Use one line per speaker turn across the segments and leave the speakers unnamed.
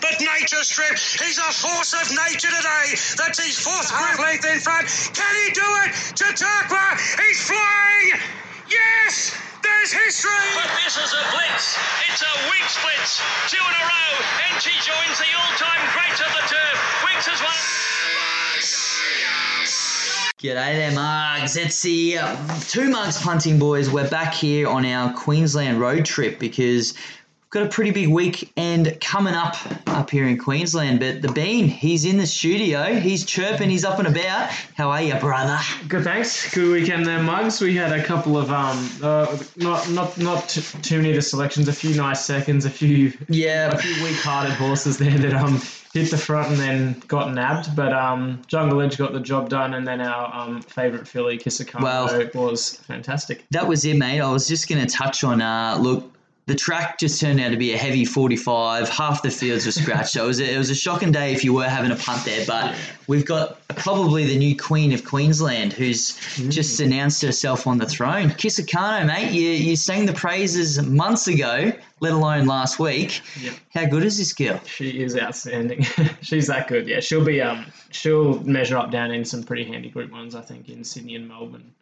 but Nature Strip, he's a force of nature today. That's his fourth group length in front. Can he do it? Chautauqua, he's flying. Yes, there's history.
But this is a blitz. It's a Winx blitz. Two in a row. And she joins the all-time greats of the turf. Winx has won.
G'day there, Mugs. It's the uh, two Mugs punting boys. We're back here on our Queensland road trip because we've got a pretty big weekend coming up up here in Queensland. But the Bean, he's in the studio. He's chirping. He's up and about. How are you, brother?
Good, thanks. Good weekend there, Mugs. We had a couple of um, uh, not not not t- too many of the selections. A few nice seconds. A few
yeah, a
few weak-hearted horses there that um hit the front and then got nabbed. But um, Jungle Edge got the job done, and then our um favourite filly Kisakano
Well-
was fantastic.
That was it, mate. I was just going to touch on. Uh, look, the track just turned out to be a heavy 45. Half the fields were scratched. so it was, a, it was a shocking day if you were having a punt there. But we've got probably the new Queen of Queensland who's just announced herself on the throne. Kisakano, mate, you, you sang the praises months ago, let alone last week.
Yep.
How good is this girl?
She is outstanding. She's that good. Yeah, she'll be um she'll measure up down in some pretty handy group ones. I think in Sydney and Melbourne.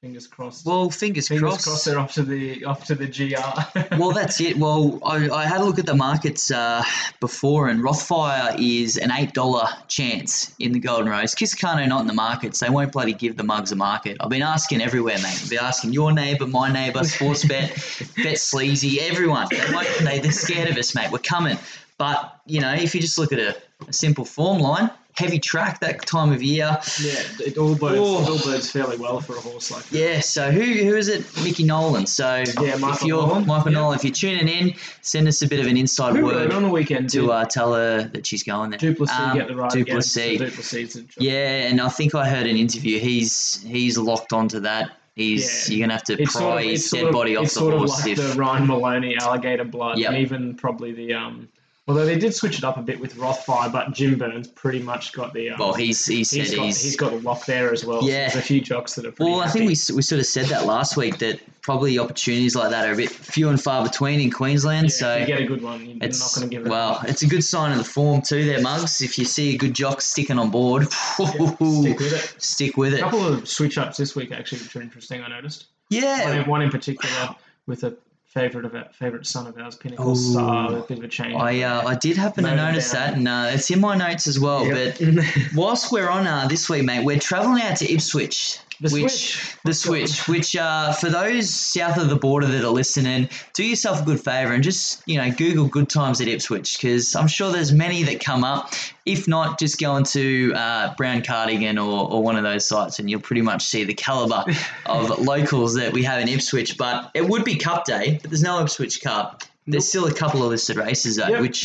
Fingers crossed.
Well, fingers,
Fingers
crossed.
crossed they're off to the off to the GR.
well, that's it. Well, I, I had a look at the markets uh, before, and Rothfire is an eight dollar chance in the Golden Rose. Kisakano not in the markets. They won't bloody give the mugs a market. I've been asking everywhere, mate. I've been asking your neighbour, my neighbour, Sportsbet, Bet bet Sleazy, everyone. They won't, they, they're scared of us, mate. We're coming. But you know, if you just look at a, a simple form line, heavy track that time of year.
Yeah, it all bodes,
Oh.
it all bodes fairly well for a horse like that.
Yeah, so who who is it? Mickey Nolan. So
Yeah,
if you're
Nolan.
Michael
Yeah.
Nolan, if you're tuning in, send us a bit of an inside
Who
word
on the weekend
to uh, tell her that she's going there.
Duplessis
Um,
get the ride
Duplessis.
Duplessis.
Yeah, and I think I heard an interview. He's he's locked onto that. He's
Yeah.
you're gonna have to
It's
pry
sort of,
his dead
sort of,
body off
it's
the
sort
horse.
of like
if,
the Ryan Maloney alligator blood,
Yep.
and even probably the um. Although they did switch it up a bit with Rothfire, but Jim Burns pretty much got the. Um,
well, he's he said
he's
he's,
got, he's got the lock there as well.
Yeah.
So there's a few jocks that are
well, I think we, we sort of said that last week that probably opportunities like that are a bit few and far between in Queensland.
Yeah,
so
if you get a good one, you're
It's
not going to give it.
well, it's a good sign of the form too. There, mugs. If you see a good jock sticking on board,
stick with it.
stick with it.
A couple of switch ups this week actually, which are interesting. I noticed. One
Yeah,
in, one in particular with a favorite of our favorite son of ours, Pinnacle
Ooh.
Star, a bit of a change.
I uh, I did happen to notice
down.
that, and uh, it's in my notes as well.
Yep.
But whilst we're on uh, this week, mate, we're travelling out to Ipswich.
The
which
Switch.
the switch, which uh, for those south of the border that are listening, do yourself a good favour and just you know Google good times at Ipswich because I'm sure there's many that come up. If not, just go into uh, Brown Cardigan or, or one of those sites and you'll pretty much see the calibre of locals that we have in Ipswich. But it would be Cup Day, but there's no Ipswich Cup. There's still a couple of listed races though,
Yep.
which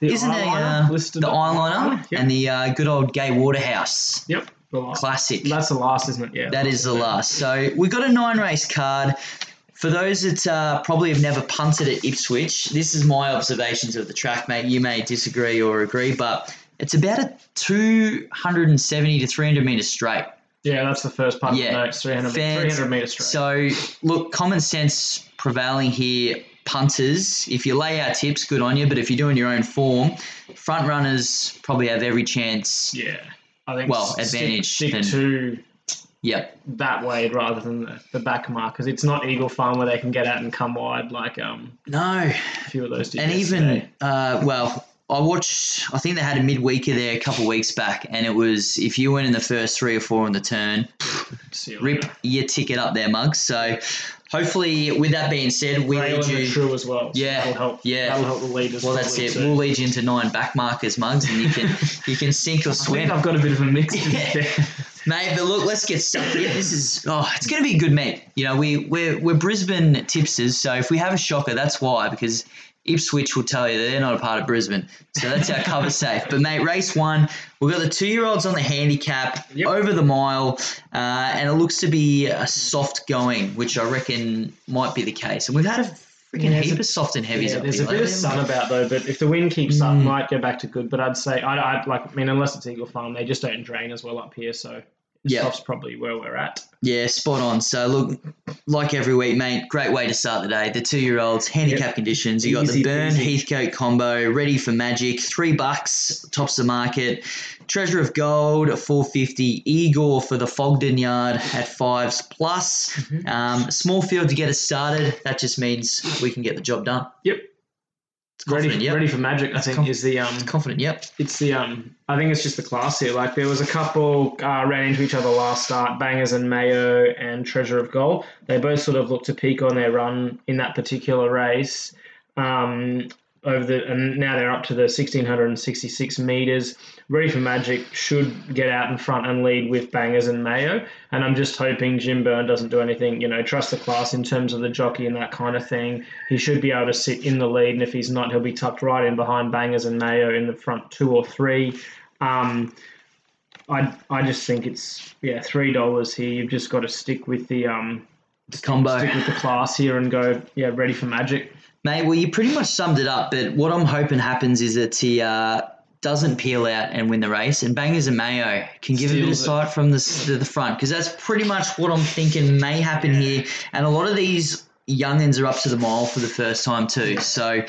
The
isn't a,
eyeliner
uh,
listed
the eyeliner and the uh, good old Gay Waterhouse
Yep. The last.
classic.
That's the last, isn't it? Yeah.
That is the last. So we've got a nine race card. For those that uh, probably have never punted at Ipswich, this is my observations of the track, mate. You may disagree or agree, but it's about a 270 to 300 metre straight.
Yeah, that's the first part
Yeah.
of the notes. 300,
Fans-
300 metres straight.
So, look, common sense prevailing here. Punters, if you lay out tips, good on you. But if you're doing your own form, front runners probably have every chance.
yeah. I think
Well,
stick-
advantage
Stick,
than-
to
Yep.
that way rather than the, the back mark because it's not Eagle Farm where they can get out and come wide like um
No,
a few of those did
and
yesterday.
even uh, well, I watched. I think they had a midweeker there a couple of weeks back, and it was if you went in the first three or four on the turn, rip your ticket up there, mugs. So, hopefully, with that being said, we
Rail
lead you
true as well. So
yeah,
that'll help.
yeah.
that'll help the leaders.
Well, that's it.
too.
We'll lead you into nine back markers, mugs, and you can you can sink or
I think
swim.
I've got a bit of a mix.
Yeah. Mate, but look, let's get stuck here. This is oh, it's going to be a good meet. You know, we we're we're Brisbane tipsters, so if we have a shocker, that's why because Ipswich will tell you that they're not a part of Brisbane, so that's our cover safe. But mate, race one, we've got the two-year-olds on the handicap
Yep.
over the mile, uh, and it looks to be a soft going, which I reckon might be the case. And we've had a freaking
Yeah,
heap
a-
of soft and heavies.
Yeah, there's a bit of sun about though, but if the wind keeps up,
Mm.
might go back to good. But I'd say I'd, I'd like I mean unless it's Eagle Farm, they just don't drain as well up here. So
Yep.
Soft's probably where we're at.
Yeah, spot on. So look, like every week, mate, great way to start the day. The two-year-olds, handicap
Yep.
conditions. You got
Easy
the Burn
peasy.
Heathcote combo, ready for magic, three bucks, tops the market. Treasure of Gold, four fifty. Igor for the Fogden yard at fives plus.
Mm-hmm.
Um, small field to get us started. That just means we can get the job done.
Yep.
It's.
Ready,
yep.
ready for magic. I think
conf-
is the um.
confident. Yep.
It's the um. I think it's just the class here. Like there was a couple uh, ran into each other last start. Bangers and Mayo and Treasure of Gold. They both sort of looked to peak on their run in that particular race. Um, over the and now they're up to the 1666 meters. Ready for Magic should get out in front and lead with Bangers and Mayo. And I'm just hoping Jim Byrne doesn't do anything. You know, trust the class in terms of the jockey and that kind of thing. He should be able to sit in the lead, and if he's not, he'll be tucked right in behind Bangers and Mayo in the front two or three. Um, I I just think it's yeah three dollars here. You've just got to stick with the um
combo.
stick with the class here and go yeah ready for magic.
Mate, well, you pretty much summed it up, but what I'm hoping happens is that he uh, doesn't peel out and win the race, and Bangers and Mayo can give a bit of
Steals it.
sight from the, to the front, because that's pretty much what I'm thinking may happen here. And a lot of these youngins are up to the mile for the first time, too. So,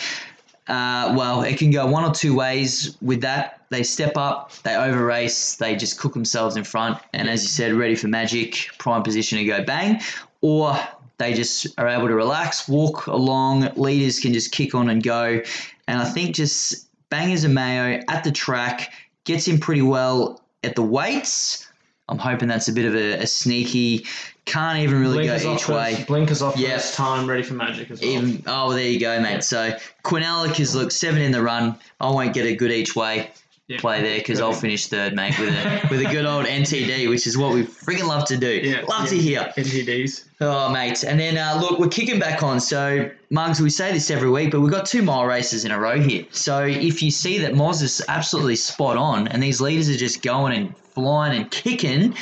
uh, well, it can go one or two ways with that. They step up, they over race, they just cook themselves in front, and as you said, ready for magic, prime position to go bang, or they just are able to relax, walk along. Leaders can just kick on and go. And I think just Bangers and Mayo at the track gets him pretty well at the weights. I'm hoping that's a bit of a, a sneaky, can't even really
Blinkers
go each way.
blinkers off
Yeah.
first time, ready for magic as well.
Even oh, there you go, mate. So Quinella is look seven in the run. I won't get a good each way
Yeah.
play there because I'll finish third, mate, with a with a good old NTD, which is what we freaking love to do.
Yeah,
love
yeah.
to hear.
NTDs.
Oh, mate. And then, uh, look, we're kicking back on. So, Mugs, we say this every week, but we've got two mile races in a row here. So, if you see that Moz is absolutely spot on and these leaders are just going and flying and kicking,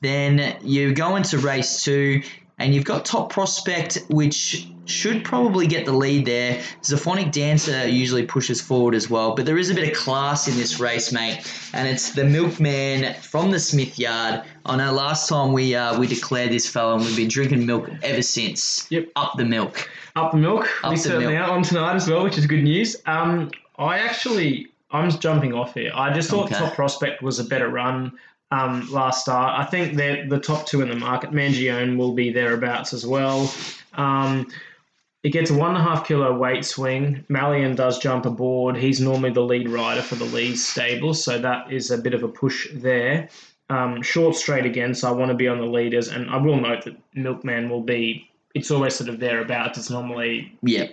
then you go into race two and you've got Top Prospect, which should probably get the lead there. Zaphonic Dancer usually pushes forward as well, but there is a bit of class in this race, mate. And it's the Milkman from the Smith Yard. I know last time we uh, we declared this fellow, and we've been drinking milk ever since.
Yep.
Up the milk.
Up the milk.
Up
we certainly
milk.
are on tonight as well, which is good news. Um, I actually, I'm jumping off here. I just thought
Okay.
Top Prospect was a better run um, last start. I think that the top two in the market, Mangione will be thereabouts as well. Um, it gets a one and a half kilo weight swing. Malian does jump aboard. He's normally the lead rider for the Leeds stable, so that is a bit of a push there. Um, short straight again, so I want to be on the leaders, and I will note that Milkman will be. It's always sort of thereabouts. It's normally
Yeah.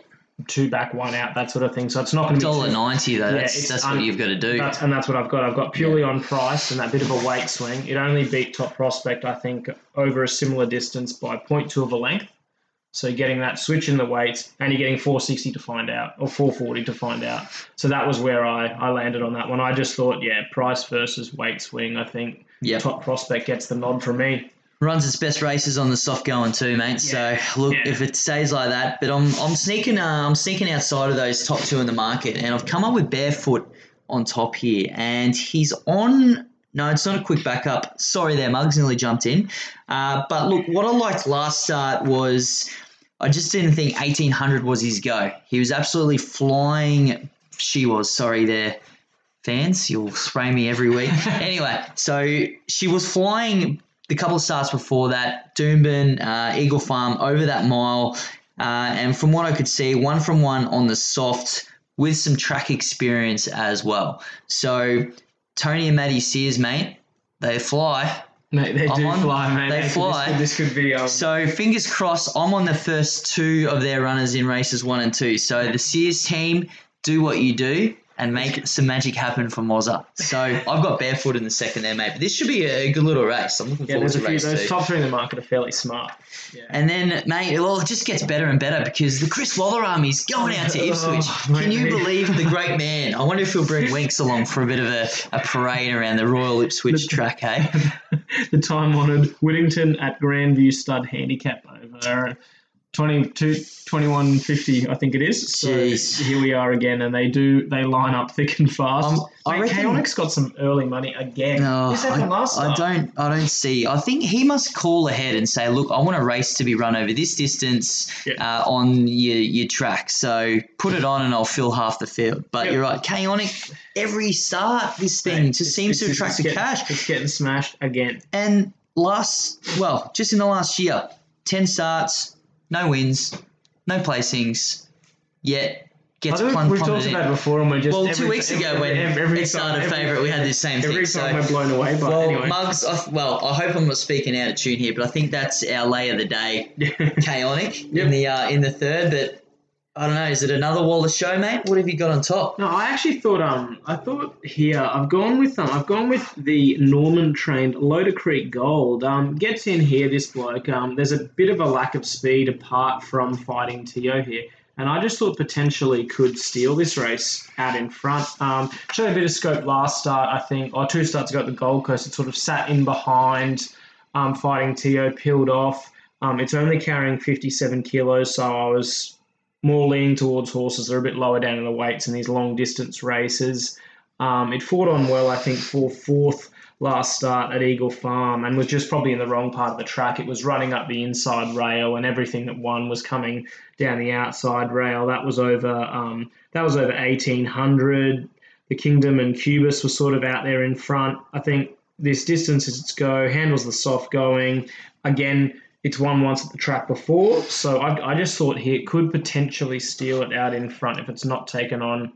Two back, one out, that sort of thing. So it's not going to be
Dollar ninety though.
Yeah,
that's that's
un-
what you've got to do.
That's, and that's what I've got. I've got purely on price and that bit of a weight swing. It only beat Top Prospect, I think, over a similar distance by 0.2 of a length. So getting that switch in the weights, and you're getting 460 to find out, or 440 to find out. So that was where I, I landed on that one. I just thought, yeah, price versus weight swing. I think
Yeah.
Top Prospect gets the nod from me.
Runs its best races on the soft going too, mate. So look,
yeah.
if it stays like that, but I'm I'm sneaking uh, I'm sneaking outside of those top two in the market, and I've come up with barefoot on top here, and he's on. No, it's not a quick backup. Sorry, there, Mugs nearly jumped in. Uh, but look, what I liked last start was I just didn't think 1800 was his go. He was absolutely flying. She was sorry there fans. You'll spray me every week. anyway, so she was flying the couple of starts before that, Doomben, uh, Eagle Farm, over that mile. Uh, and from what I could see, one from one on the soft with some track experience as well. So Tony and Maddie Sears, mate, they fly.
Mate, they
I'm
do
on-
fly, man.
they
This
fly.
could- This could, be. Um,
So fingers crossed, I'm on the first two of their runners in races one and two. So the Sears team, do what you do and make some magic happen for Mozza. So I've got barefoot in the second there, mate. But this should be a good little race. I'm looking
yeah,
forward to
few.
race
Those
two.
top three in the market are fairly smart. Yeah.
And then, mate, well, it just gets better and better because the Chris Waller Army's going out to oh, Ipswich.
Oh,
Can you believe the great man? I wonder if he'll bring Winx along for a bit of a, a parade around the Royal Ipswich track, hey? Eh?
the time honoured Whittington at Grandview Stud Handicap over 22, 21.50, I think it is. So
Jeez.
here we are again, and they do they line up thick and fast.
Um, I
Mate,
reckon-
Chaotic's got some early money again.
No,
this happened
I,
last
I don't. I don't see. I think he must call ahead and say, "Look, I want a race to be run over this distance
Yeah.
uh, on your your track. So put it on, and I'll fill half the field." But
Yeah.
you're right, chaotic. Every start, this thing
Mate,
just seems to attract the
getting-
cash.
It's getting smashed again.
And last, well, just in the last year, ten starts, no wins, no placings, yet gets
I
plum-
we've talked
in.
about it before, and we're just
Well,
every-
two weeks
every-
ago
every-
when
every
it started
time- every-
favourite, we had the same
Every
thing.
time
so,
we're blown away, but
well,
anyway.
Mugs, I, well, I hope I'm not speaking out of tune here, but I think that's our lay of the day. Chaotic
Yep.
in the uh, in the third, but I don't know. Is it another wall Wallace show, mate? What have you got on top?
No, I actually thought um I thought here I've gone with um I've gone with the Norman trained Loader Creek Gold. Um gets in here this bloke. Um there's a bit of a lack of speed apart from fighting Tio here. And I just thought potentially could steal this race out in front. Um, showed a bit of scope last start, I think, or two starts ago at the Gold Coast. It sort of sat in behind, um, fighting Tio, peeled off. Um, it's only carrying 57 kilos, so I was more leaning towards horses that are a bit lower down in the weights in these long distance races. Um, it fought on well, I think, for fourth last start at Eagle Farm and was just probably in the wrong part of the track. It was running up the inside rail and everything that won was coming down the outside rail. That was over um, that was over 1800. The Kingdom and Cubus were sort of out there in front. I think this distance as it's go handles the soft going. Again, it's won once at the track before, so I, I just thought he could potentially steal it out in front if it's not taken on.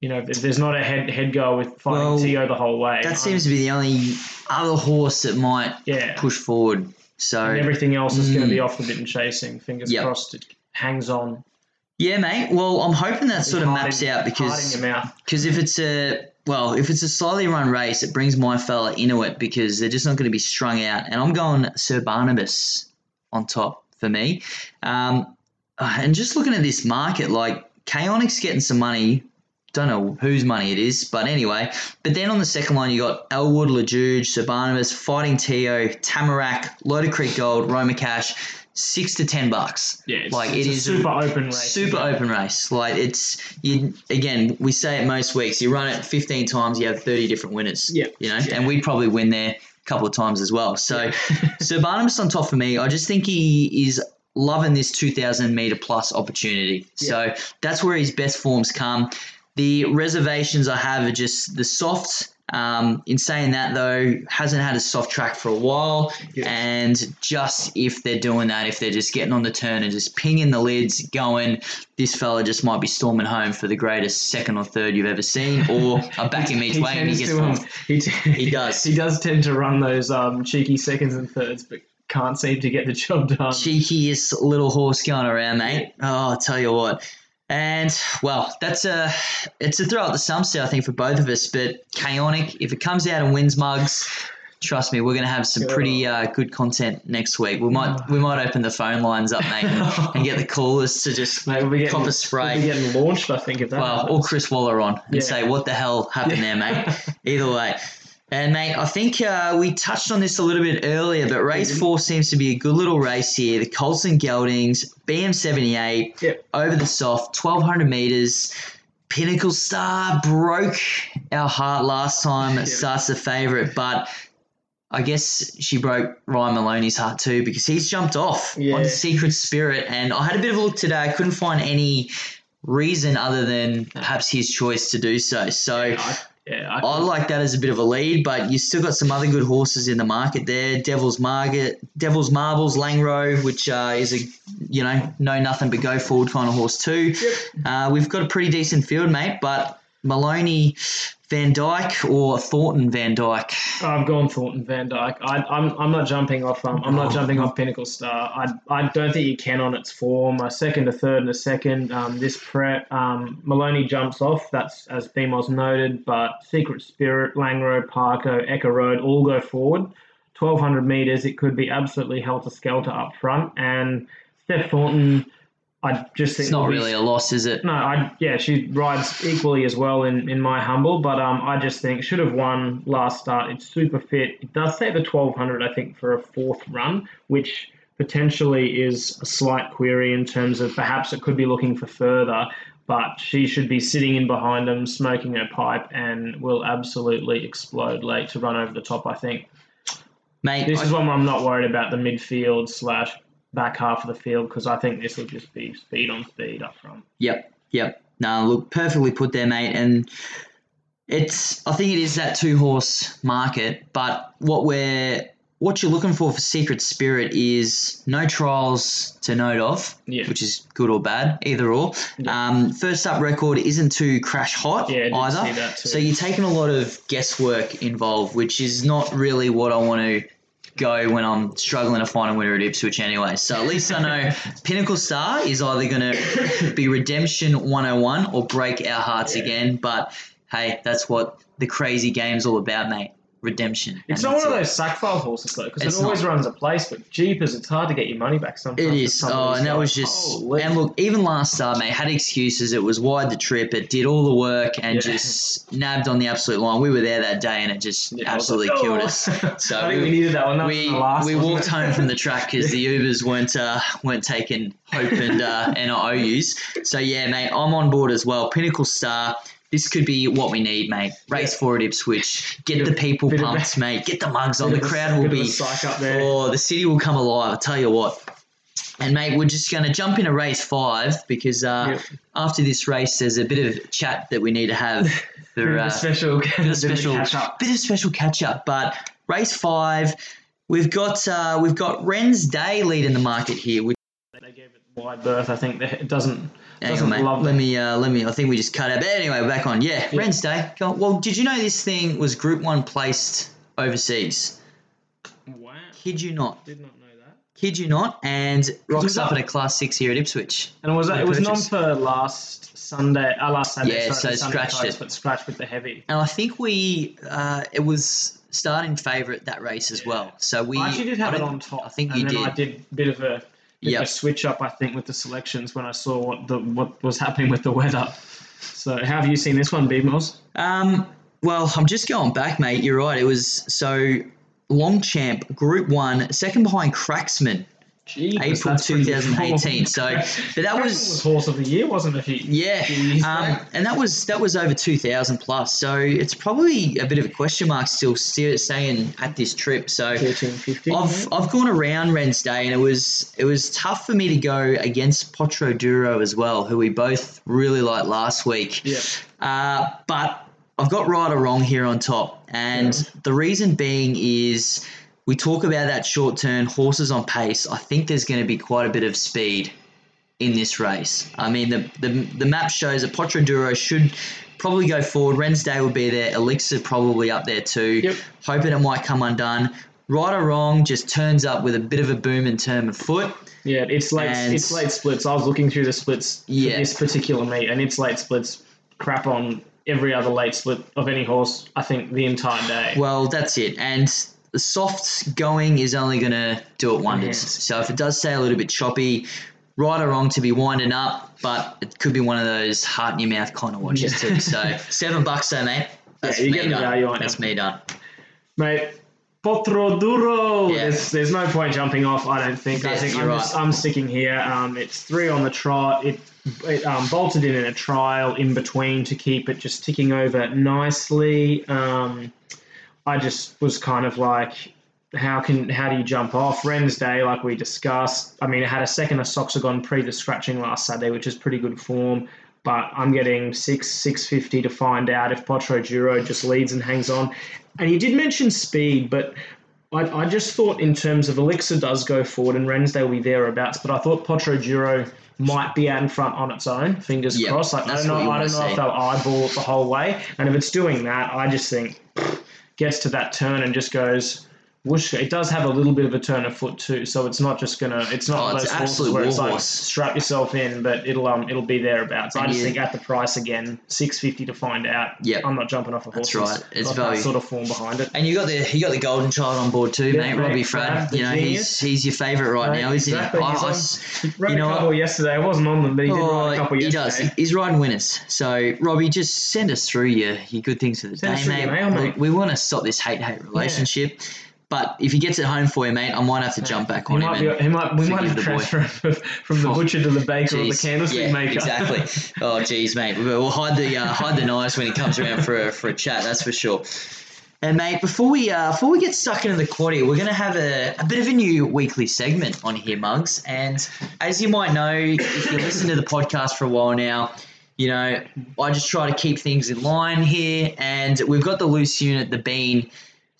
You know, if there's not a head head goer with fighting
Well,
Tio the whole way.
That seems to be the only other horse that might
yeah.
push forward. So
And everything else is going to be
Mm.
off the bit and chasing. Fingers
Yep.
crossed it hangs on.
yeah, mate. Well, I'm hoping that sort of maps
in-
out because
in your mouth.
Because if it's a well, if it's a slightly run race, it brings my fella into it because they're just not going to be strung out. And I'm going Sir Barnabas on top for me. Um, and just looking at this market, like Chaotic's getting some money. Don't know whose money it is, but anyway. But then on the second line, you got Elwood, LaJuge, Sir Barnabas, Fighting Tio, Tamarack, Loaded Creek Gold, Roma Cash, six to ten bucks.
Yeah, it's,
like
it's
it
a
is
super open race.
super open race. Like it's you again. We say it most weeks. You run it fifteen times, you have thirty different winners.
Yeah.
you know,
Yeah.
and we'd probably win there couple of times as well. So, so Barnabas on top for me. I just think he is loving this two thousand meter plus opportunity. So that's where his best forms come. The reservations I have are just the soft. Um, in saying that though, hasn't had a soft track for a while,
Yeah.
and just if they're doing that, if they're just getting on the turn and just pinging the lids, going, this fella just might be storming home for the greatest second or third you've ever seen, or a back him each way and he gets
to, um, he, t-
He does.
He does tend to run those um, cheeky seconds and thirds, but can't seem to get the job done.
cheekiest little horse going around, mate. Oh, I'll tell you what. And well, that's a it's a throw at the sunset, I think, for both of us. But chaotic, if it comes out and wins mugs, trust me, we're gonna have some pretty uh, good content next week. We might we might open the phone lines up, mate, and, and get the callers to just
Mate, we'll getting,
a
We'll
spray.
be getting launched, I think, if that
Well,
happens.
or Chris Waller on and
Yeah.
say, what the hell happened there, mate? Either way. And, mate, I think uh, we touched on this a little bit earlier, but race four seems to be a good little race here. The Colson Geldings, BM78,
Yep.
over the soft, 1,200 metres. Pinnacle Star broke our heart last time. It starts the favourite, but I guess she broke Ryan Maloney's heart too because he's jumped off
Yeah.
on Secret Spirit. And I had a bit of a look today. I couldn't find any reason other than perhaps his choice to do so. So
I, yeah, I,
I like that as a bit of a lead, but you still got some other good horses in the market there. Devil's Market, Devil's Marbles, Langrow, which uh, is a you know know nothing but go forward kind of horse too. Uh, we've got a pretty decent field, mate, but Maloney, Van Dyke, or Thornton Van Dyke.
I've gone Thornton Van Dyke. I, I'm, I'm not jumping off. Um, I'm not
Oh.
jumping off Pinnacle Star. I, I don't think you can on its form. A second, a third, and a second. Um, this prep, um, Maloney jumps off. That's as females noted. But Secret Spirit, Langro, Parko, Echo Road all go forward. 1200 meters. It could be absolutely helter skelter up front. And Steph Thornton, I just think
It's not really a loss, is it?
no, I yeah, she rides equally as well in, in my humble, but um, I just think should have won last start. It's super fit. It does take the twelve hundred, I think, for a fourth run, which potentially is a slight query in terms of perhaps it could be looking for further, but she should be sitting in behind them, smoking her pipe, and will absolutely explode late to run over the top. I think
Mate,
this
I-
is one where I'm not worried about the midfield slash back half of the field because I think this will just be speed on speed up front.
Yep, yep. No, look, perfectly put there, mate. And it's, I think it is that two horse market. But what we're, what you're looking for for Secret Spirit is no trials to note of,
Yeah.
which is good or bad, either or. Um, first up record isn't too crash hot
Yeah,
either.
see that too.
So you're taking a lot of guesswork involved, which is not really what I want to go when I'm struggling to find a winner at Ipswich anyway. So at least I know Pinnacle Star is either going to be Redemption 101 or break our hearts
Yeah.
again. But hey, that's what the crazy game's all about, mate. Redemption.
It's not one of those sack file horses though, because it always
not.
runs a place. But jeepers, it's hard to get your money back sometimes.
It is.
with
is.
some of
Oh, and that
guys.
was just.
Holy.
And look, even last start, mate, had excuses. It was wide the trip. It did all the work and
Yeah.
just nabbed on the absolute line. We were there that day, and it just
Yeah,
absolutely
like,
killed
"Oh."
us. So
I think
we-
we needed that one. That
we
was the last,
we walked
it?
home from the track because the Ubers weren't uh, weren't taking Hope and uh, and our OUs. So yeah, mate, I'm on board as well. Pinnacle Star. This could be what we need, mate. Race
Yeah.
for it, Ipswich. Get
Bit
the people
bit of a-
pumped, mate. Get the mugs on.
Bit
The
of a-
crowd will
bit of a
be.
psych up there.
Oh, the city will come alive. I tell you what. And mate, we're just going to jump into race five because uh,
Yep.
after this race, there's a bit of chat that we need to have
Bit
for
of
uh,
a special,
bit of special,
catch up.
bit of special catch up. But race five, we've got uh, we've got Ren's Day leading the market here. Which,
They gave it wide berth. I think that it doesn't
hang
doesn't
on, mate.
love
Let me uh, let me. I think we just cut out. But anyway, back on. Yeah,
Yeah.
Ren's Day. On. Well, did you know this thing was Group One placed overseas?
Wow,
Kid you not.
did not know that.
Kid you not. And rocks
was
up at a Class Six here at Ipswich.
And was that it was
purchase.
non per last Sunday? Uh, last Saturday.
Yeah,
sorry,
so
Sunday
scratched
close,
it.
but scratched with the heavy.
And I think we uh, it was starting favourite that race as
Yeah.
well. So we
I actually did have it on top.
I think
and
you
then
did.
I did a bit of a, a switch up. I think with the selections when I saw what the what was happening with the weather. So how have you seen this one, B Mills?
Um, well, I'm just going back, mate. You're right. It was so Longchamp Group One, second behind Cracksman,
Jeepers,
April 2018.
cool.
So, but that was.
horse of the year, wasn't it?
Yeah, um, and that was that was over two thousand plus. So it's probably a bit of a question mark still, still staying at this trip. So
13, 15.
I've I've gone around Ren's Day and it was it was tough for me to go against Potro Duro as well, who we both really liked last week.
yeah.
Uh, but I've got right or wrong here on top, and the reason being is we talk about that short turn horses on pace. I think there's going to be quite a bit of speed in this race. I mean, the the, the map shows that Duro should probably go forward. Rensday will be there. Elixir probably up there too.
Yep.
Hoping it might come undone. Right or wrong, just turns up with a bit of a boom in term of foot.
Yeah, it's late.
And-
it's late splits. I was looking through the splits
Yeah.
for this particular meet, and it's late splits. Crap on every other late split of any horse. I think the entire day.
Well, that's it. And the soft going is only going to do it wonders.
Yes.
So if it does stay a little bit choppy, right or wrong to be winding up, but it could be one of those heart in your mouth kind of watches
Yeah.
too. So seven bucks though, mate. That's
you're
me
getting
done.
value on
That's
it.
me done.
Mate, Potro Duro.
Yeah.
There's, there's no point jumping off. I don't think. I think
you're
I'm, just,
right.
I'm sticking here. Um, it's three on the trot. It, it um, bolted in in a trial in between to keep it just ticking over nicely. Um, I just was kind of like, how can how do you jump off? Ren's Day, like we discussed. I mean, it had a second of Soxagon pre the scratching last Saturday, which is pretty good form. But I'm getting six six fifty to find out if Potro Duro just leads and hangs on. And you did mention speed, but I, I just thought in terms of Elixir does go forward and Rensday will be thereabouts, but I thought Potro Duro might be out in front on its own. Fingers
Yep,
crossed. Like, I don't know. I don't know
see.
if they'll eyeball it the whole way. And if it's doing that, I just think gets to that turn and just goes whoosh. It does have a little bit of a turn of foot too, so it's not just gonna. It's not
Oh,
of
it's
horses where it's like
warhorse.
strap yourself in, but it'll um it'll be thereabouts. I just
you-
think at the price again, six fifty to find out.
Yeah,
I'm not jumping off a horse.
That's right. It's
got
very-
that sort of form behind it.
And you got the you got the golden child on board too,
Yeah,
mate.
mate,
Robbie
Fradd.
You know
genius.
he's he's your favourite right
Right,
now, isn't
exactly.
he? I-
He's
I
on- He
you know
a
what?
couple yesterday. I wasn't on them, but he did
Oh,
ride a couple
he
yesterday.
does. He's riding winners. So, Robbie, just send us through your, your good things for the
Send
day, mate.
mail, mate.
We, we want to stop this hate hate relationship. But if he gets it home for you, mate, I might have to jump back
He
on him.
might be, he might, we might have
the boy.
transferred from the butcher to the baker or the candlestick
yeah,
maker.
Exactly. Oh, geez, mate. We'll hide the uh, hide the knives when he comes around for a, for a chat. That's for sure. And mate, before we uh, before we get stuck into the quaddy, we're going to have a, a bit of a new weekly segment on here, Mugs. And as you might know, if you listen to the podcast for a while now, you know I just try to keep things in line here. And we've got the loose unit, the Bean.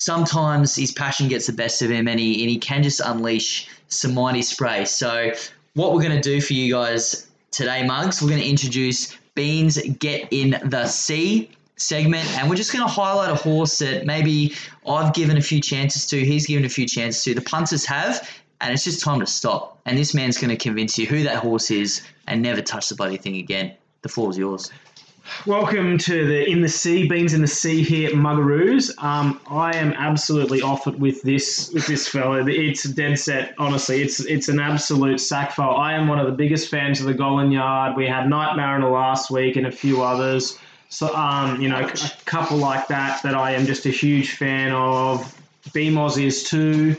Sometimes his passion gets the best of him, and he and he can just unleash some mighty spray. So what we're going to do for you guys today, Mugs, we're going to introduce Beans Get in the Sea segment, and we're just going to highlight a horse that maybe I've given a few chances to, he's given a few chances to, the punters have, and it's just time to stop. And this man's going to convince you who that horse is and never touch the bloody thing again. The floor's yours.
Welcome to the In the Sea, Beans in the Sea here at Muggaroos. Um, I am absolutely off it with this with this fella. It's a dead set, honestly. It's it's an absolute sack file. I am one of the biggest fans of the Gollan Yard. We had Night Mariner last week and a few others. So um, you know, a couple like that that I am just a huge fan of. BMOS is too.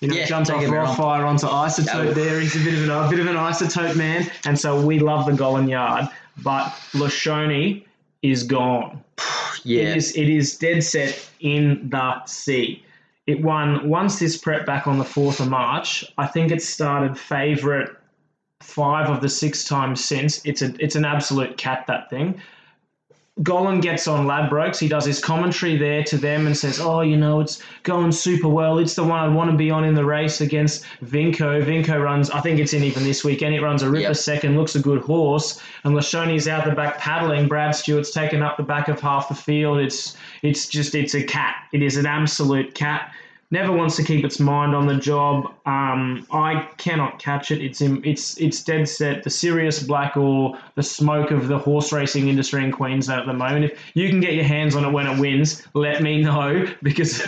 You know,
Yeah,
jumped off
wrong.
Rockfire onto Isotope
Yeah.
there. He's a bit of an a bit of an isotope man, and so we love the Gollan Yard. But Lashoni is gone.
Yeah.
It is it is dead set in the sea. It won once this prep back on the fourth of March. I think it started favourite five of the six times since. It's a it's an absolute cat that thing. Gollan gets on Ladbrokes. He does his commentary there to them and says, "Oh, you know, it's going super well. It's the one I'd want to be on in the race against Vinco. Vinco runs. I think it's in even this weekend. It runs a ripper
Yep.
second. Looks a good horse. And Lashoni's out the back paddling. Brad Stewart's taken up the back of half the field. It's it's just it's a cat. It is an absolute cat." Never wants to keep its mind on the job. Um, I cannot catch it. It's in, it's it's dead set. The serious Black or the smoke of the horse racing industry in Queensland at the moment. If you can get your hands on it when it wins, let me know because,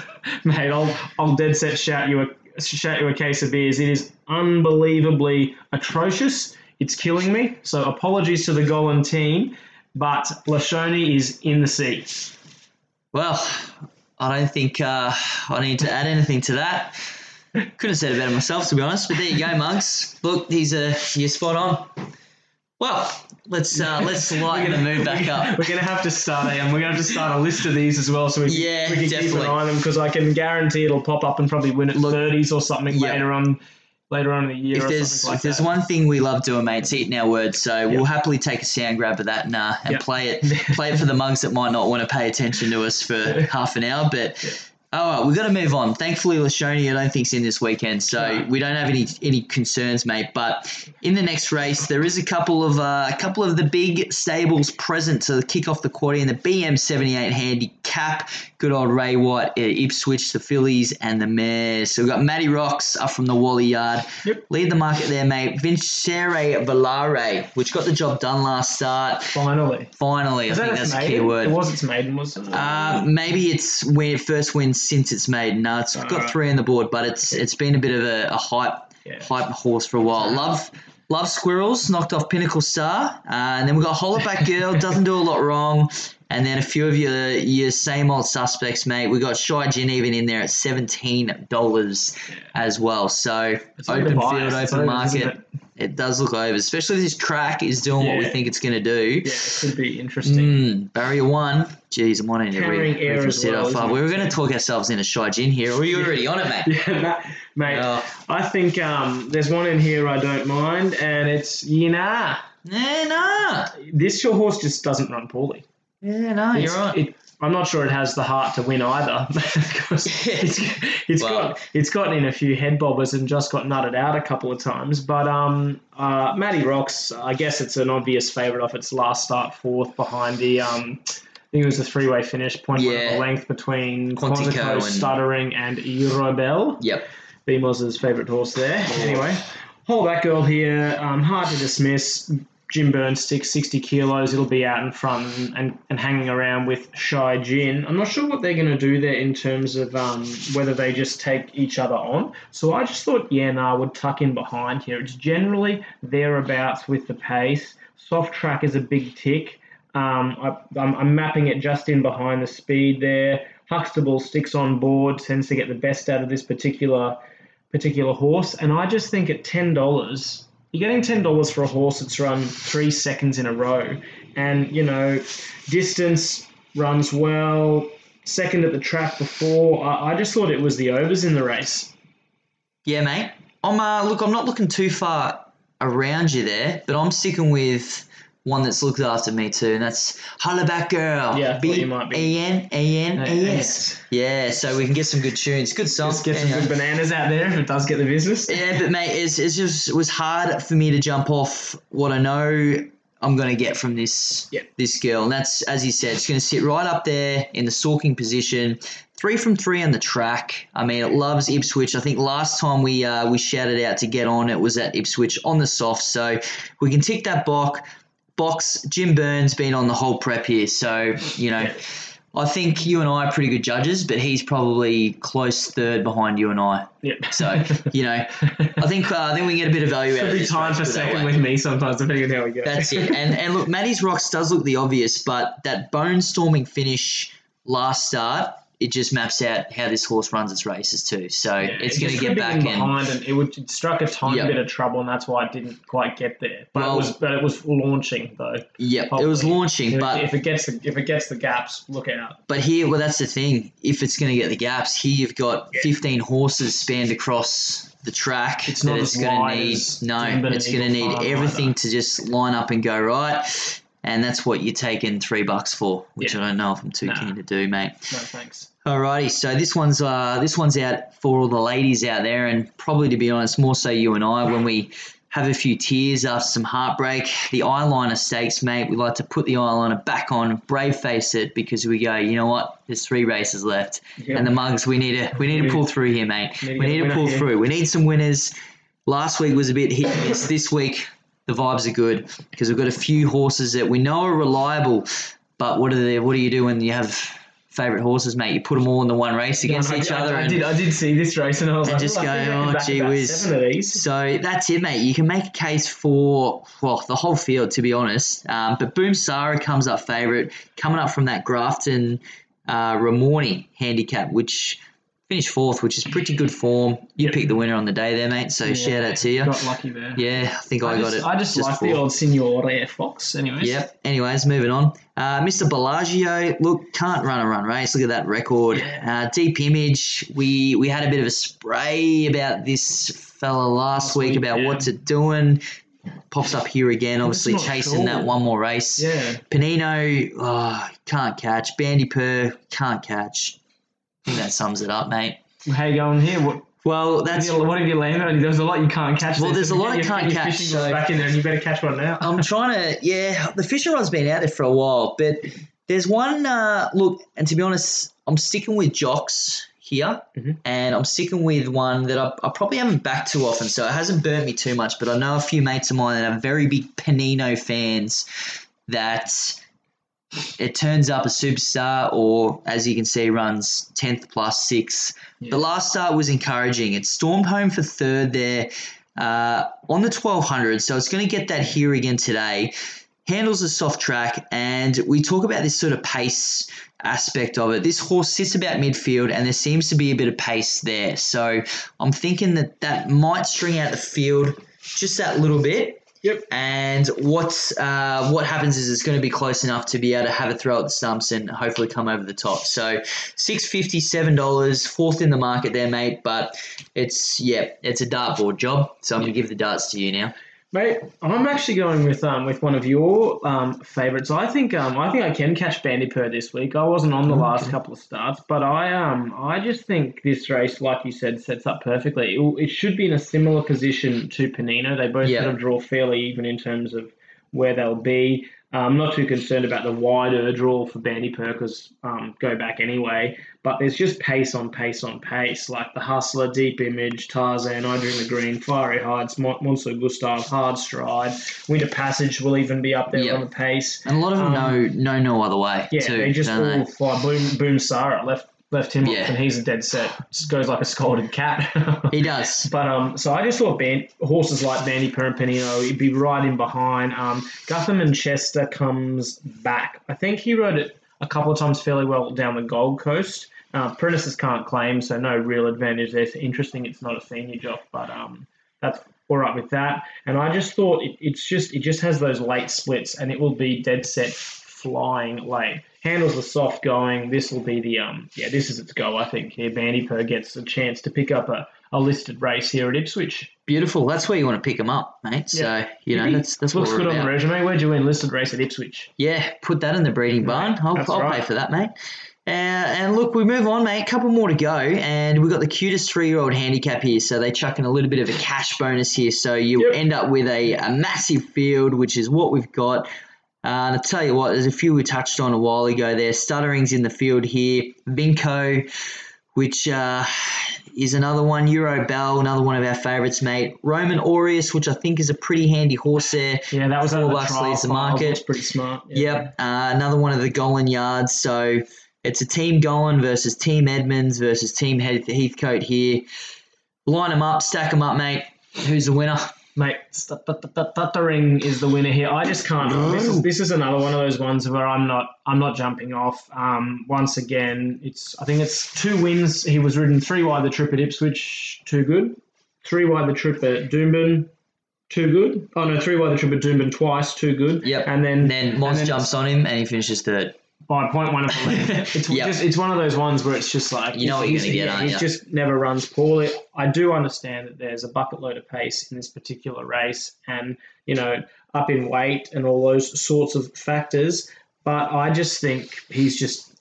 mate, I'll I'll dead set shout you a shout you a case of beers. It is unbelievably atrocious. It's killing me. So apologies to the Gollan team, but Lashoni is in the sea.
Well, I don't think uh, I need to add anything to that. Couldn't have said it better myself, to be honest. But there you go, Mugs. Look, he's a you're spot on. Well, let's uh, let's lighten the mood back up.
We're gonna have to start a, and we're gonna have to start a list of these as well, so we can,
Yeah,
we can keep an eye on them because I can guarantee it'll pop up and probably win at thirties or something
Yeah.
later on, later on in the year.
If there's
like
if there's
that.
one thing we love doing, mate, it's eating our words. So we'll happily take a sound grab of that and, uh, and
Yeah.
play it play it for the mugs that might not want to pay attention to us for half an hour. But oh well, we've got to move on. Thankfully, Lashoni, I don't think's in this weekend, so we don't have any any concerns, mate. But in the next race, there is a couple of uh, a couple of the big stables present to kick off the quarter in the BM78 handicap. Good old Ray White, uh, Ipswich, the fillies, and the mares. So we've got Matty Rocks up from the Wally Yard.
Yep.
Lead the market there, mate. Vincere Valare, which got the job done last start.
finally.
Finally, I
that
think that's a key word.
It was its maiden, was it?
Uh, maybe it's when it first wins since it's made. No, it's got three on the board, but it's it's been a bit of a, a hype
Yeah.
hype horse for a while. Love love squirrels, knocked off Pinnacle Star, uh, and then we got Hollaback Girl, doesn't do a lot wrong, and then a few of your your same old suspects, mate. We got Shy Gin even in there at seventeen dollars as well. So
It's
open field, open
over,
market.
isn't
It? does look over, especially this track is doing what we think it's going to do.
Yeah, it could be interesting.
Mm, barrier one. Jeez, I'm wanting to read,
air as well,
off. We
it?
were going to talk ourselves into Shy Gin here. Or are you already on it, mate?
Yeah, mate.
Oh.
I think um, there's one in here I don't mind, and it's Yina.
Yeah, nah.
This your horse just doesn't run poorly.
Yeah, no,
It's-
you're right.
It, I'm not sure it has the heart to win either. because it's, it's
Well-
got it's gotten in a few head bobbers and just got nutted out a couple of times. But um, uh, Matty Rocks, I guess it's an obvious favourite off its last start, fourth behind the um. I think it was a three-way finish, point one
Yeah.
of the length between
Quantico
Quantico,
and-
Stuttering, and Eurobell.
Yep.
BMOS's favourite horse there. Anyway, hold that girl here. Um, hard to dismiss. Jim Burns sticks 60 kilos. It'll be out in front and, and, and hanging around with Shy Gin. I'm not sure what they're going to do there in terms of um, whether they just take each other on. So I just thought yeah, nah, would tuck in behind here. It's generally thereabouts with the pace. Soft track is a big tick. Um, I, I'm, I'm mapping it just in behind the speed there. Huxtable sticks on board, tends to get the best out of this particular particular horse, and I just think at ten dollars, you're getting ten dollars for a horse that's run three seconds in a row, and you know, distance runs well. Second at the track before, I, I just thought it was the overs in the race.
Yeah, mate. I'm uh, look. I'm not looking too far around you there, but I'm sticking with one that's looked after me too, and that's Hollaback Girl.
Yeah,
B
you might be.
A N A N A S. Yeah, so we can get some good tunes. Good song.
Let's get some good bananas out there if it does get the business.
Yeah, but mate, it's, it's just it was hard for me to jump off what I know I'm going to get from this
Yeah.
this girl, and that's as you said, it's going to sit right up there in the stalking position. Three from three on the track. I mean, it loves Ipswich. I think last time we uh, we shouted out to get on, it was at Ipswich on the soft. So we can tick that box. Box. Jim Burns been on the whole prep here, so you know. I think you and I are pretty good judges, but he's probably close third behind you and I.
Yep.
So you know, I think uh, I think we can get a bit of value out
Could
of
be time for
put it that
second with me sometimes, depending on how we go.
That's it. And and look, Matty's Rocks does look the obvious, but that bone storming finish last start, it just maps out how this horse runs its races too. So
Yeah,
it's
it
going to get back in.
behind, and it would it struck a tiny
Yep.
bit of trouble, and that's why it didn't quite get there. But
Well-
it was but it was launching though.
Yep, it was launching,
If,
but
if it gets the if it gets the gaps, look out.
but here, well, that's the thing. If it's going to get the gaps, here you've got
Yeah.
15 horses spanned across the track.
It's
that
not
it's going to need. No, it's going to need everything
either.
to just line up and go right. And that's what you're taking three bucks for, which
Yeah.
I don't know if I'm too
Nah.
keen to do, mate.
No thanks.
Alrighty, so this one's uh, this one's out for all the ladies out there, and probably to be honest, more so you and I when we have a few tears after some heartbreak. The eyeliner stakes, mate. We like to put the eyeliner back on, brave face it, because we go, you know what? There's three races left,
Yeah.
and the mugs we need to we need to pull through here, mate.
Need
We need to pull
here.
through. We need some winners. Last week was a bit hit and miss. This week the vibes are good because we've got a few horses that we know are reliable. But what are the what do you do when you have favorite horses, mate? You put them all in the one race against
I,
each
I,
other,
I
and
did I did see this race, and I was
and
like,
just
"Well, I
go,
I can
"Oh, gee whiz."
Seven of these.
so that's it, mate. You can make a case for well the whole field, to be honest. Um, but Boom Sara comes up favourite, coming up from that Grafton uh, Ramornie handicap, which finished fourth, which is pretty good form. You
Yep.
picked the winner on the day there, mate. So
Yeah,
shout out to you.
Got lucky there.
Yeah, I think I,
I
got it.
I just, like the old Signore Fox, anyways.
Yep. Anyways, moving on. Uh, Mr. Bellagio, look, can't run a run race. Look at that record. Uh, deep image. We we had a bit of a spray about this fella last,
Last
week,
week,
about
yeah.
what's it doing. Pops up here again, obviously chasing
sure.
that one more race.
Yeah.
Panino, oh, can't catch. Bandipur, can't catch. I think that sums it up, mate.
How you going here? What,
Well,
what,
that's
have you, what have you landed on? There's a lot you can't catch.
Well,
there,
there's
so
a lot
you
can't catch,
fishing rod back in there, and you better catch one now.
I'm trying to, yeah, the fishing rod's been out there for a while, but there's one, uh, look, and to be honest, I'm sticking with Jocks here,
Mhm.
and I'm sticking with one that I, I probably haven't backed too often, so it hasn't burnt me too much, but I know a few mates of mine that are very big Panino fans that it turns up a superstar or, as you can see, runs 10th plus 6.
Yeah.
The last start was encouraging. It stormed home for third there uh, on the 1200, so it's going to get that here again today. Handles a soft track, and we talk about this sort of pace aspect of it. This horse sits about midfield, and there seems to be a bit of pace there. So I'm thinking that that might string out the field just that little bit.
Yep.
And what uh, what happens is it's going to be close enough to be able to have a throw at the stumps and hopefully come over the top. So six fifty, seven dollars, fourth in the market there, mate. But it's yeah, it's a dartboard job. So I'm going to give the darts to you now.
Mate, I'm actually going with um with one of your um favourites. I think um I think I can catch Bandipur this week. I wasn't on the last couple of starts, but I um I just think this race, like you said, sets up perfectly. It, it should be in a similar position to Panino. They both
Yeah.
sort of draw fairly even in terms of where they'll be. I'm not too concerned about the wider draw for Bandipur because um, go back anyway. But there's just pace on pace on pace, like the Hustler, Deep Image, Tarzan, I Dream the Green, Fiery Heights, Mon- Monster Gustav, Hard Stride, Winter Passage will even be up there
Yep.
on the pace.
And a lot of them
Um,
know know no other way
Yeah,
too.
they just all fly. Boom, Boom Sarah left left him
Yeah.
off, and he's a dead set. Just goes like a scolded cat.
He does.
But um, so I just thought band, horses like Bandy and Panino, he'd be right in behind. Um, Guthmann-Chester comes back. I think he rode it a couple of times fairly well down the Gold Coast. Uh, can't claim, so no real advantage there. It's interesting. It's not a senior job, but um, that's all right with that. And I just thought it, it's just it just has those late splits, and it will be dead set flying late. Handles the soft going. This will be the um yeah this is its go. I think here Bandipur gets a chance to pick up a, a listed race here at Ipswich.
Beautiful. That's where you want to pick them up, mate. So you know
Maybe.
that's that's what
looks
we're
good on the resume. Where'd you win listed race at Ipswich?
Yeah, put that in the breeding barn. I'll,
that's
I'll
right.
pay for that, mate. Uh, and look, we move on, mate. couple more to go, and we've got the cutest three-year-old handicap here. So they chuck in a little bit of a cash bonus here. So you
Yep.
end up with a, a massive field, which is what we've got. Uh, and I tell you what, there's a few we touched on a while ago. There, Stuttering's in the field here. Vinco, which uh, is another one. Euro Bell, another one of our favourites, mate. Roman Aureus, which I think is a pretty handy horse there.
Yeah, that was
Four
of the
leads the market.
Pretty smart. Yeah.
Yep, uh, another one of the Gollan yards. So it's a team Gollan versus team Edmonds versus team Heath- Heathcote here. Line them up, stack them up, mate. Who's the winner?
Mate, stuttering is the winner here. I just can't. This, is, this is another one of those ones where I'm not. I'm not jumping off. Um, once again, it's. I think it's two wins. He was ridden three wide the trip at Ipswich, too good. Three wide the trip at Doomben, too good. Oh no, three wide the trip at Doomben twice, too good.
Yep.
And then
And then Moss jumps on him and he finishes third.
By point one of the lead. It's
Yep.
just it's one of those ones where it's just like
You know what you're gonna get.
Yeah, he just never runs poorly. I do understand that there's a bucket load of pace in this particular race, and you know up in weight and all those sorts of factors. But I just think he's just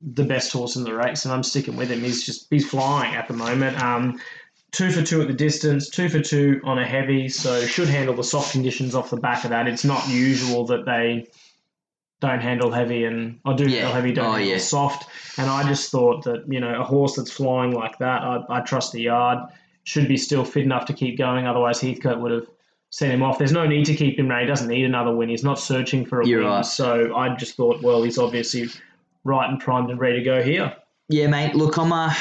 the best horse in the race, and I'm sticking with him. He's just he's flying at the moment. Um, two for two at the distance, two for two on a heavy, so should handle the soft conditions off the back of that. It's not usual that they don't handle heavy and I do
Yeah.
handle heavy, don't
Oh,
handle
yeah.
soft. And I just thought that you know a horse that's flying like that, I, I trust the yard should be still fit enough to keep going. Otherwise, Heathcote would have sent him off. There's no need to keep him now. He doesn't need another win. He's not searching for a
You're
win.
right.
So I just thought, well, he's obviously right and primed and ready to go here.
Yeah, mate. Look, I'm uh,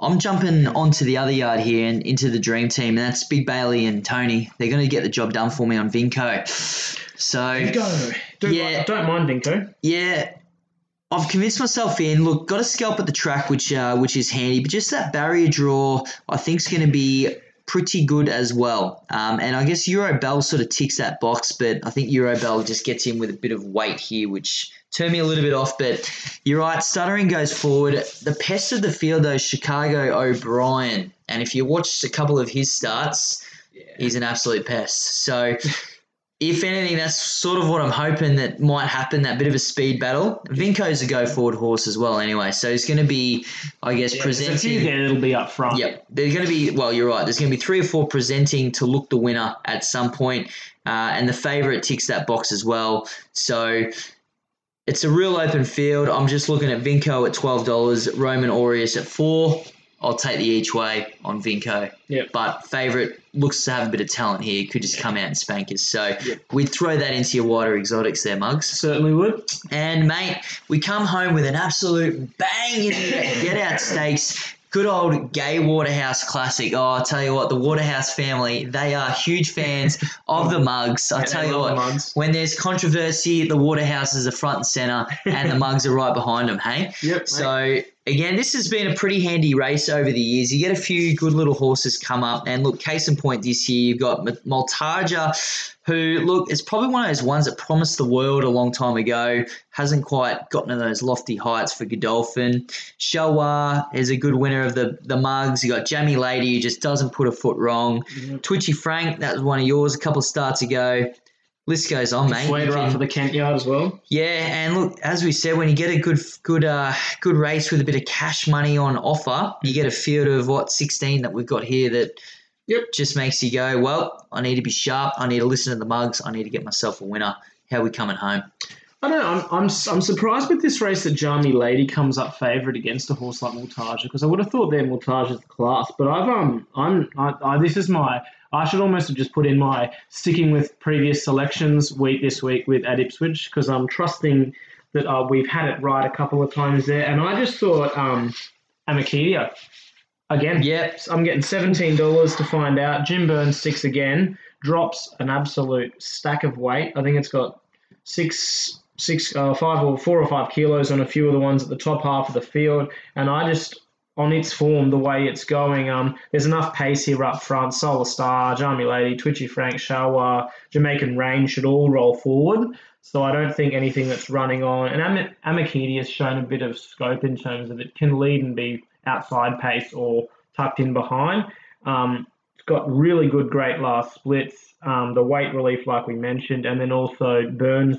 I'm jumping onto the other yard here and into the dream team, and that's Big Bailey and Tony. They're going to get the job done for me on Vinco. So
Go. Do
Yeah.
don't mind Vinco.
Yeah, I've convinced myself in. Look, got a scalp at the track, which uh, which is handy, but just that barrier draw, I think, is going to be pretty good as well. Um, and I guess Euro Bell sort of ticks that box, but I think Euro Bell just gets in with a bit of weight here, which turned me a little bit off. But you're right, stuttering goes forward. The pest of the field, though, is Chicago O'Brien, and if you watched a couple of his starts, he's an absolute pest. So. If anything, that's sort of what I'm hoping that might happen. That bit of a speed battle. Vinco's a go forward horse as well, anyway. So he's going to be, I guess,
Yeah, there's
presenting.
there that'll be up front.
Yep, there's going to be. Well, you're right. There's going to be three or four presenting to look the winner at some point, uh, and the favourite ticks that box as well. So it's a real open field. I'm just looking at Vinco at twelve dollars, Roman Aureus at four. I'll take the each way on Vinco.
Yep.
But favourite looks to have a bit of talent here. Could just come out and spank us. So we'd throw that into your wider exotics there, Mugs.
Certainly would.
And mate, we come home with an absolute bang in the get out stakes. Good old Gai Waterhouse classic. Oh, I tell you what, the Waterhouse family, they are huge fans of the mugs. I
Yeah,
tell you what,
the mugs.
when there's controversy, the Waterhouses are front and center, and the mugs are right behind them, hey?
Yep.
So again, this has been a pretty handy race over the years. You get a few good little horses come up, and look, case in point this year, you've got Maltaja, who look is probably one of those ones that promised the world a long time ago. Hasn't quite gotten to those lofty heights for Godolphin. Shalwa is a good winner of the the mugs. You got Jamie Lady, who just doesn't put a foot wrong. Mm-hmm. Twitchy Frank, that was one of yours a couple of starts ago. List goes on, mate.
Sweeter for the Kent yard as well.
yeah, and look, as we said, when you get a good, good, uh, good race with a bit of cash money on offer, you get a field of what sixteen that we've got here that
Yep.
just makes you go, well, I need to be sharp. I need to listen to the mugs. I need to get myself a winner. How we coming home?
I don't know. I'm, I'm, I'm surprised with this race that Jamie Lady comes up favourite against a horse like Multaja because I would have thought they're Multaja's class. But I've um I'm I, I, this is my I should almost have just put in my sticking with previous selections week this week with at Ipswich because I'm trusting that uh, we've had it right a couple of times there. And I just thought um Amakedia again.
Yep.
I'm getting seventeen dollars to find out. Jim Burns six again drops an absolute stack of weight. I think it's got six six, uh, five or four or five kilos on a few of the ones at the top half of the field, and I just on its form, the way it's going, um, there's enough pace here up front. Solar Star, Jamie Lady, Twitchy Frank, Shawa, Jamaican Rain should all roll forward. So I don't think anything that's running on. And Am- Amakiti has shown a bit of scope in terms of it can lead and be outside pace or tucked in behind. Um, it's got really good, great last splits. Um, the weight relief, like we mentioned, and then also Burns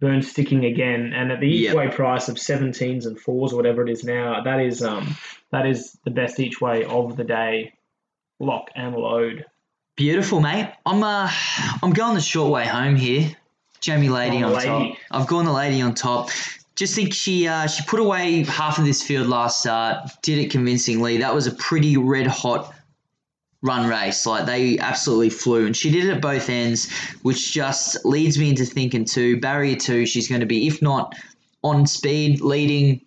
Burns sticking again, and at the each
Yep.
way price of 17s and fours or whatever it is now, that is um that is the best each way of the day, lock and load.
Beautiful, mate. I'm uh, I'm going the short way home here. Jamie Lady
Oh,
on
lady.
top. I've gone the lady on top. Just think she uh, she put away half of this field last start. Did it convincingly. That was a pretty red hot run race. Like they absolutely flew, and she did it at both ends, which just leads me into thinking too. Barrier two, she's going to be if not on speed, leading.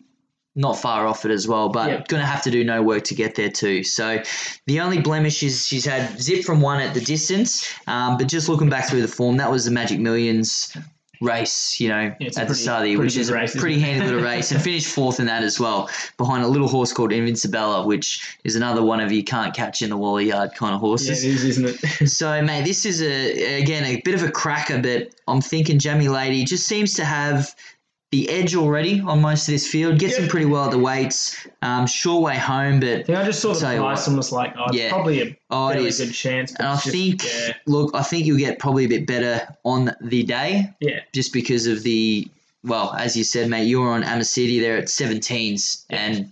Not far off it as well, but
Yep.
going to have to do no work to get there too. So the only blemish is she's had zip from one at the distance, um, but just looking back through the form, that was the Magic Millions race, you know,
a
at the
pretty-
start of the year, which is a
race,
pretty handy little race, and finished fourth in that as well, behind a little horse called Invincibella, which is another one of you can't catch in the Wally Yard kind of
Yeah,
horses.
it is, isn't it?
So, mate, this is a again a bit of a cracker, but I'm thinking Jamie Lady just seems to have the edge already on most of this field. Gets
Yeah.
him pretty well at the weights. Um, sure way home, but
I think I just saw the
you
price and was like, oh,
Yeah.
probably a
oh, it
fairly good chance.
And I
just-
think,
yeah,
look, I think you'll get probably a bit better on the day,
yeah,
just because of the well, as you said, mate, you're on Amacity there at 17s, and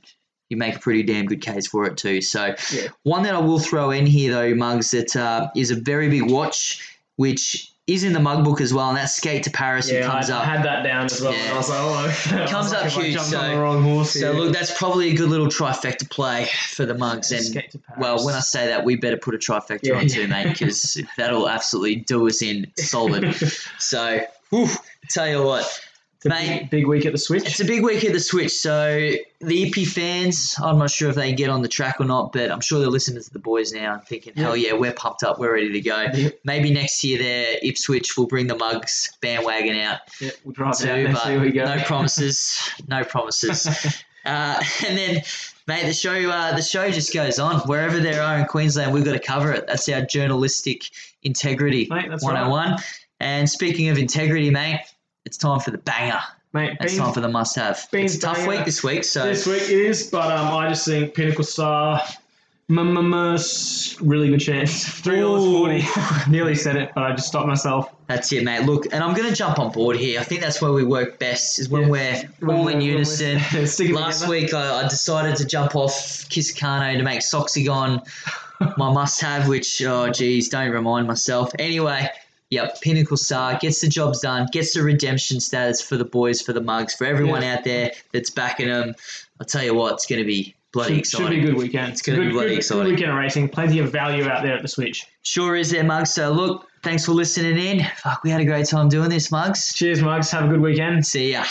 you make a pretty damn good case for it too. So,
Yeah.
one that I will throw in here though, Mugs, that uh, is a very big watch, which is in the mug book as well, and that's Skate to Paris
yeah.
comes
I
up.
had that down as well.
Yeah.
I was like, oh,
Comes up huge, so-
on the wrong horse.
so look, that's probably a good little trifecta play for the mugs, and
Skate to Paris.
well, when I say that, we better put a trifecta
Yeah,
on too, mate, because that'll absolutely do us in solid. so, whew, tell you what,
It's a
mate,
big, big week at the switch.
it's a big week at the Switch. So the EP fans, I'm not sure if they can get on the track or not, but I'm sure they're listening to the boys now and thinking, hell yeah, we're pumped up, we're ready to go.
Yeah.
Maybe next year there, Ipswich will bring the mugs bandwagon out
yeah, we'll drive
too,
there,
but
see we go.
no promises, no promises. Uh, and then, mate, the show uh, the show just goes on. Wherever there are in Queensland, we've got to cover it. That's our journalistic integrity
Mate, that's
101. And speaking of integrity, mate, it's time for the banger.
Mate,
It's time for the must have.
Beans
It's a tough
banger.
week this week, so
this week it is, but um, I just think Pinnacle Star, really good chance. Three dollars forty. Nearly said it, but I just stopped myself.
that's it, mate. Look, and I'm going to jump on board here. I think that's where we work best, is when
Yeah.
we're all
we're-
in unison. Last
together.
week, I, I decided to jump off Kisakano to make Soxygon my must-have, which oh geez, don't remind myself. Anyway, yep, Pinnacle Star gets the jobs done, gets the redemption status for the boys, for the mugs, for everyone
Yeah.
out there that's backing them. I'll tell you what, it's going to be bloody
Should, should be a good weekend.
It's gonna be bloody
good,
exciting.
Good weekend of racing. Plenty of value out there at the switch.
Sure is there, mugs. So look, thanks for listening in. Fuck, we had a great time doing this, mugs.
Cheers, mugs. Have a good weekend.
See ya.